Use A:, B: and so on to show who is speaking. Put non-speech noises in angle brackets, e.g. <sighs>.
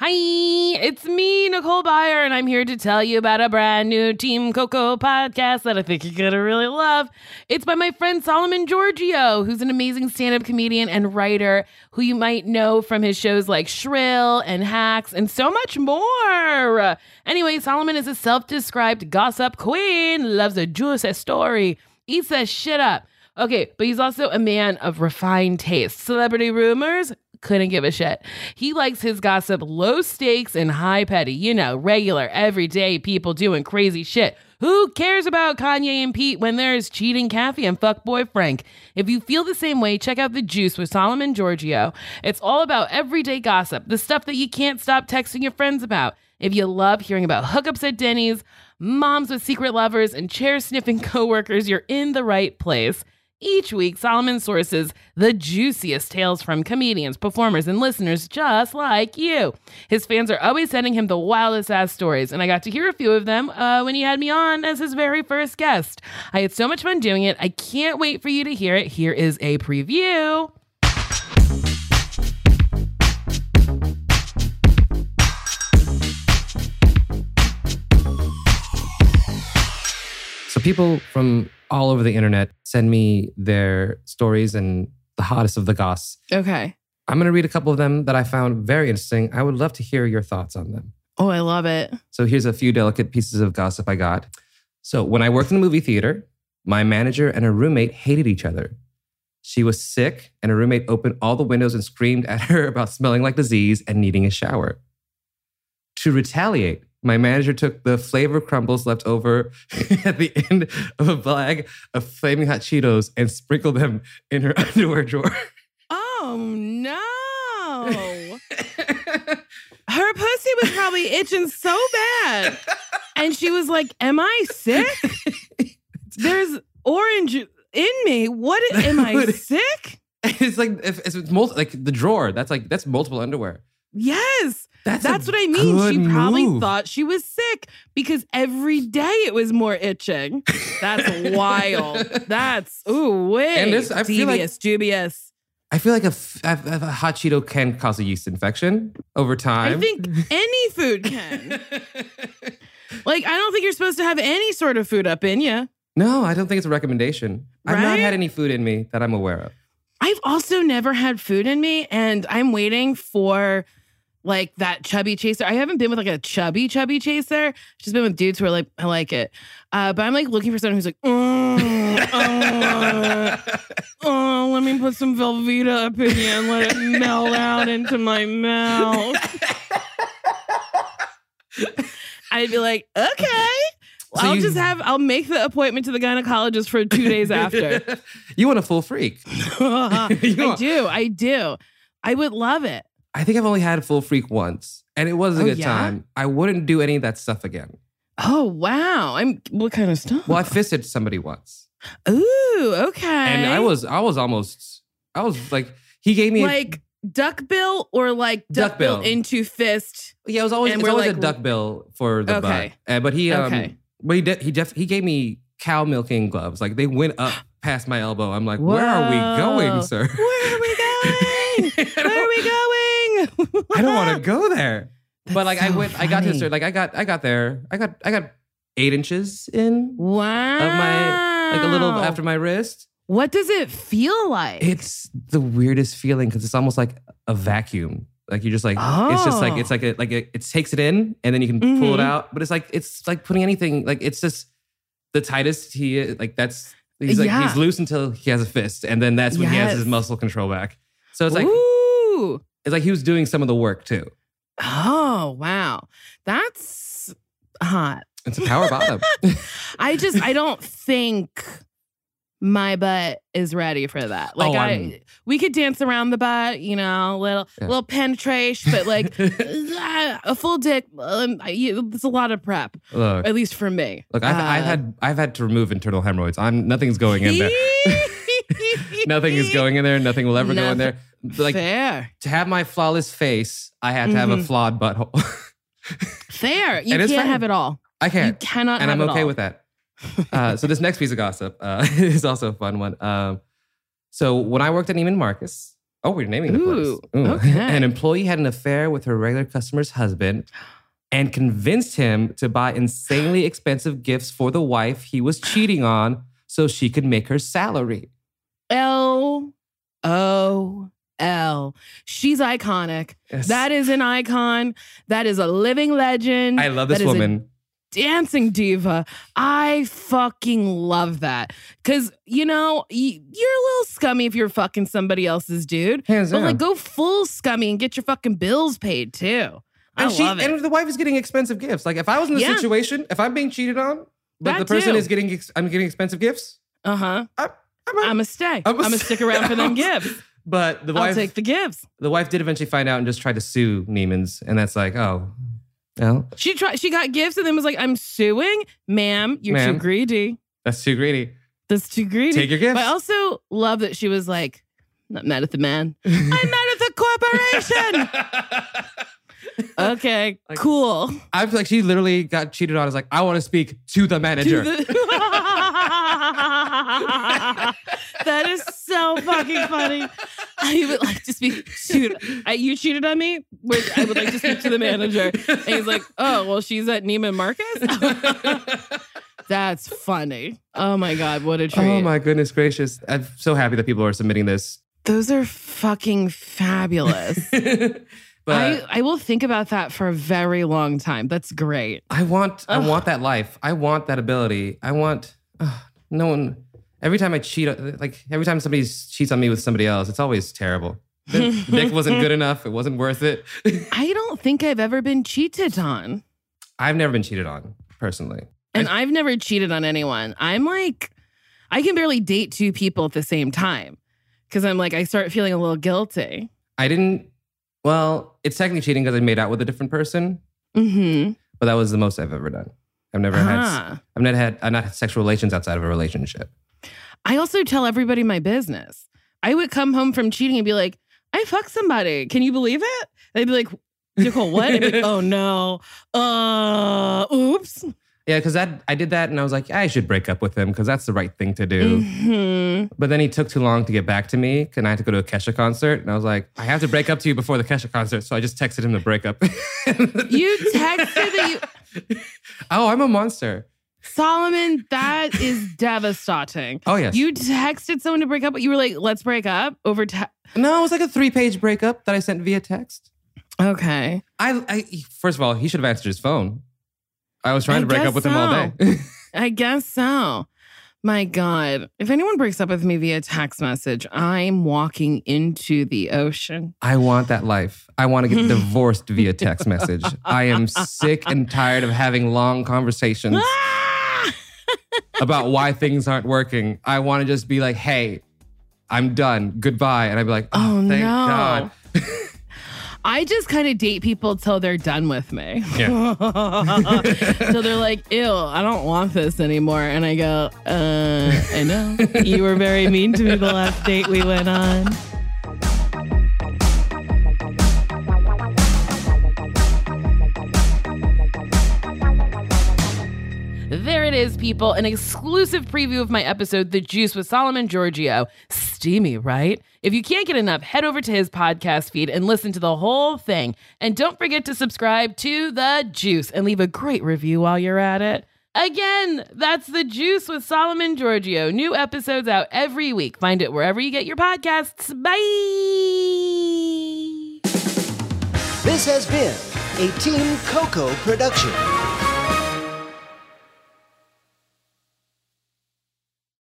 A: Hi, it's me, Nicole Byer, and I'm here to tell you about a brand new Team Coco podcast that I think you're gonna really love. It's by my friend Solomon Georgio, who's an amazing stand up comedian and writer who you might know from his shows like Shrill and Hacks and so much more. Anyway, Solomon is a self described gossip queen, loves a juicy story, eats that shit up. Okay, but he's also a man of refined taste. Celebrity rumors, couldn't give a shit. He likes his gossip low stakes and high petty, you know, regular, everyday people doing crazy shit. Who cares about Kanye and Pete when there's cheating Kathy and fuckboy Frank? If you feel the same way, check out The Juice with Solomon Georgio. It's all about everyday gossip, the stuff that you can't stop texting your friends about. If you love hearing about hookups at Denny's, moms with secret lovers, and chair sniffing <laughs> coworkers, you're in the right place. Each week, Solomon sources the juiciest tales from comedians, performers, and listeners just like you. His fans are always sending him the wildest ass stories, and I got to hear a few of them uh, when he had me on as his very first guest. I had so much fun doing it. I can't wait for you to hear it. Here is a preview.
B: So people from all over the internet send me their stories and the hottest of the goss.
A: Okay.
B: I'm going to read a couple of them that I found very interesting. I would love to hear your thoughts on them.
A: Oh, I love it.
B: So here's a few delicate pieces of gossip I got. So when I worked in a movie theater, my manager and her roommate hated each other. She was sick, and her roommate opened all the windows and screamed at her <laughs> about smelling like disease and needing a shower. To retaliate, my manager took the flavor crumbles left over <laughs> at the end of a bag of flaming hot Cheetos and sprinkled them in her <laughs> underwear drawer.
A: Oh, no. <laughs> Her pussy was probably itching so bad. And she was like, Am I sick? There's orange in me. What am I sick?
B: It's like if it's multi, like the drawer. That's like that's multiple underwear.
A: Yes.
B: That's
A: That's what I mean. She probably
B: move.
A: thought she was sick because every day it was more itching. That's wild. <laughs> That's ooh wait.
B: And this- I feel like-
A: dubious.
B: I feel like a hot Cheeto can cause a yeast infection over time.
A: I think any food can. <laughs> like I don't think you're supposed to have any sort of food up in you.
B: no, I don't think it's a recommendation. I've not had any food in me that I'm aware of.
A: I've also never had food in me, and I'm waiting for like that chubby chaser. I haven't been with like a chubby chubby chaser. Just been with dudes who are like, I like it. Uh, but I'm like looking for someone who's like, oh, oh, oh, let me put some Velveeta up in you and let it melt out into my mouth. I'd be like, okay.
B: So
A: I'll
B: you-
A: just have, I'll make the appointment to the gynecologist for two days after. <laughs>
B: you want a full freak. <laughs>
A: I <laughs> do. I do. I would love it.
B: I think I've only had a full freak once, and it was a
A: Oh,
B: good
A: yeah?
B: time. I wouldn't do any of that stuff again.
A: Oh wow! I'm what kind of stuff?
B: Well, I fisted somebody once,
A: Ooh, okay.
B: and I was I was almost I was like he gave me a-
A: like duckbill or like duckbill
B: Duckbill.
A: into fist.
B: yeah it was always it's always
A: like-
B: a duck bill for the
A: Okay.
B: butt. Uh, but he um
A: Okay.
B: but he de- he def- he gave me cow milking gloves like they went up past my elbow. I'm like, where are we going, sir?
A: Where are we going? <laughs> Where are we going?
B: I don't want to go there. but
A: That's
B: like I
A: so
B: went, I got to
A: funny.
B: the like I got, I got there. I got, I got eight inches in
A: Wow.
B: of my like a little after my wrist.
A: What does it feel like?
B: It's the weirdest feeling because it's almost like a vacuum. Like you're just like it's just like
A: Oh.
B: it's like a, like a, it takes it in and then you can pull it
A: Mhm.
B: out. But it's like it's like putting anything like it's just the tightest he is, like that's he's like
A: Yeah.
B: he's loose until he has a fist and then that's when he has his
A: Yes.
B: muscle control back. So it's like
A: Ooh.
B: It's like he was doing some of the work too.
A: Oh wow. That's hot.
B: It's a power bottom. <laughs>
A: I just I don't think my butt is ready for that. Like
B: Oh,
A: I we could dance around the butt, you know, little
B: Yeah.
A: little penetration, but like <laughs> a full dick um, you, it's a lot of prep,
B: Look,
A: at least for me.
B: look, I've, I've
A: Uh,
B: had I've had to remove internal hemorrhoids. I'm nothing's going in there. <laughs> Nothing is going in there. Nothing will ever go in there. Like
A: fair.
B: to have my flawless face, I had to have a
A: Mhm.
B: flawed butthole.
A: Fair. <laughs> You can't
B: fine.
A: have it all.
B: I can't, You
A: cannot
B: and I'm okay
A: all.
B: with that. <laughs> Uh, so this next piece of gossip uh, is also a fun one. Um, so when I worked at Neiman Marcus, Oh, we're naming the
A: Ooh,
B: place.
A: okay.
B: An employee had an affair with her regular customer's husband and convinced him to buy insanely expensive gifts for the wife he was cheating on so she could make her salary.
A: L O L. She's iconic.
B: Yes.
A: That is an icon. That is a living legend.
B: I love this
A: That is a
B: woman.
A: dancing diva. I fucking love that. Cause you know, you're a little scummy if you're fucking somebody else's dude.
B: Hands
A: But
B: down.
A: like go full scummy and get your fucking bills paid too. I
B: and she
A: it.
B: and the wife is getting expensive gifts. Like if I was in the
A: Yeah.
B: situation, if I'm being cheated on, but
A: That
B: the person
A: too.
B: is getting ex- I'm getting expensive gifts,
A: uh-huh.
B: I, I'm, a-
A: I'm a stay.
B: I'm
A: I'm
B: a
A: gonna stick around for them <laughs> gifts.
B: but the
A: I'll
B: wife
A: take the gifts.
B: the wife did eventually find out and just tried to sue Neiman's, and that's like, oh, well,
A: She tried she got gifts and then was like, I'm suing. Ma'am, you're
B: Ma'am.
A: too greedy.
B: that's too greedy.
A: That's too greedy.
B: Take your gifts.
A: But I also love that she was like, not mad at the man. <laughs> I'm mad at the corporation. <laughs> okay,
B: Like-
A: cool.
B: I feel like she literally got cheated on. I was like, I want to speak to the manager.
A: To the- <laughs> that is so fucking funny. I would like to speak to I, you cheated on me. Where I would like to speak to the manager. And he's like, oh well, she's at Neiman Marcus. <laughs> That's funny. Oh my god, what a oh treat!
B: oh my goodness gracious! I'm so happy that people are submitting this.
A: Those are fucking fabulous. <laughs>
B: but
A: I, I will think about that for a very long time. That's great.
B: I want I want that life. I want that ability. I want <sighs> no one. Every time I cheat, like every time somebody cheats on me with somebody else, it's always terrible. The dick wasn't good <laughs> enough. It wasn't worth it.
A: I don't think I've ever been cheated on.
B: I've never been cheated on personally.
A: And I've never cheated on anyone. I'm like, I can barely date two people at the same time because I'm like, I start feeling a little guilty.
B: I didn't. Well, it's technically cheating because I made out with a different person,
A: Mm-hmm.
B: but that was the most I've ever done. I've never had.
A: Ah.
B: I've not had. I've not had sexual relations outside of a relationship.
A: I also tell everybody my business. I would come home from cheating and be like, I fucked somebody. Can you believe it? They'd be like, Nicole, what? I'd be like, <laughs> oh no. Uh, oops.
B: Yeah, because that I did that, and I was like, I should break up with him because that's the right thing to do.
A: Mhm.
B: But then he took too long to get back to me, and I had to go to a Kesha concert, and I was like, I have to break up to you before the Kesha concert, so I just texted him to break up. <laughs>
A: You texted that you, <laughs>
B: oh, I'm a monster.
A: Solomon, that is devastating.
B: Oh yes.
A: You texted someone to break up, but you were like, let's break up over text.
B: no, it was like a three-page breakup that I sent via text.
A: Okay.
B: I, I first of all, he should have answered his phone. I was trying
A: I
B: to break up with him all day. <laughs>
A: I guess so. My God. If anyone breaks up with me via text message, I'm walking into the ocean.
B: I want that life. I want to get <laughs> divorced via text message. I am <laughs> sick and tired of having long conversations
A: Ah! <laughs>
B: about why things aren't working. I want to just be like, hey, I'm done. Goodbye. And I'd be like, oh,
A: Oh,
B: thank
A: no.
B: God.
A: I just kind of date people till they're done with me.
B: Yeah. <laughs>
A: so they're like, ew, I don't want this anymore. And I go, uh, I know. You were very mean to me the last date we went on. There it is, people. An exclusive preview of my episode, The Juice with Solomon Georgio. Steamy, right? If you can't get enough, head over to his podcast feed and listen to the whole thing. And don't forget to subscribe to The Juice and leave a great review while you're at it. Again, that's The Juice with Solomon Georgio. New episodes out every week. Find it wherever you get your podcasts. Bye.
C: This has been a Team Coco production.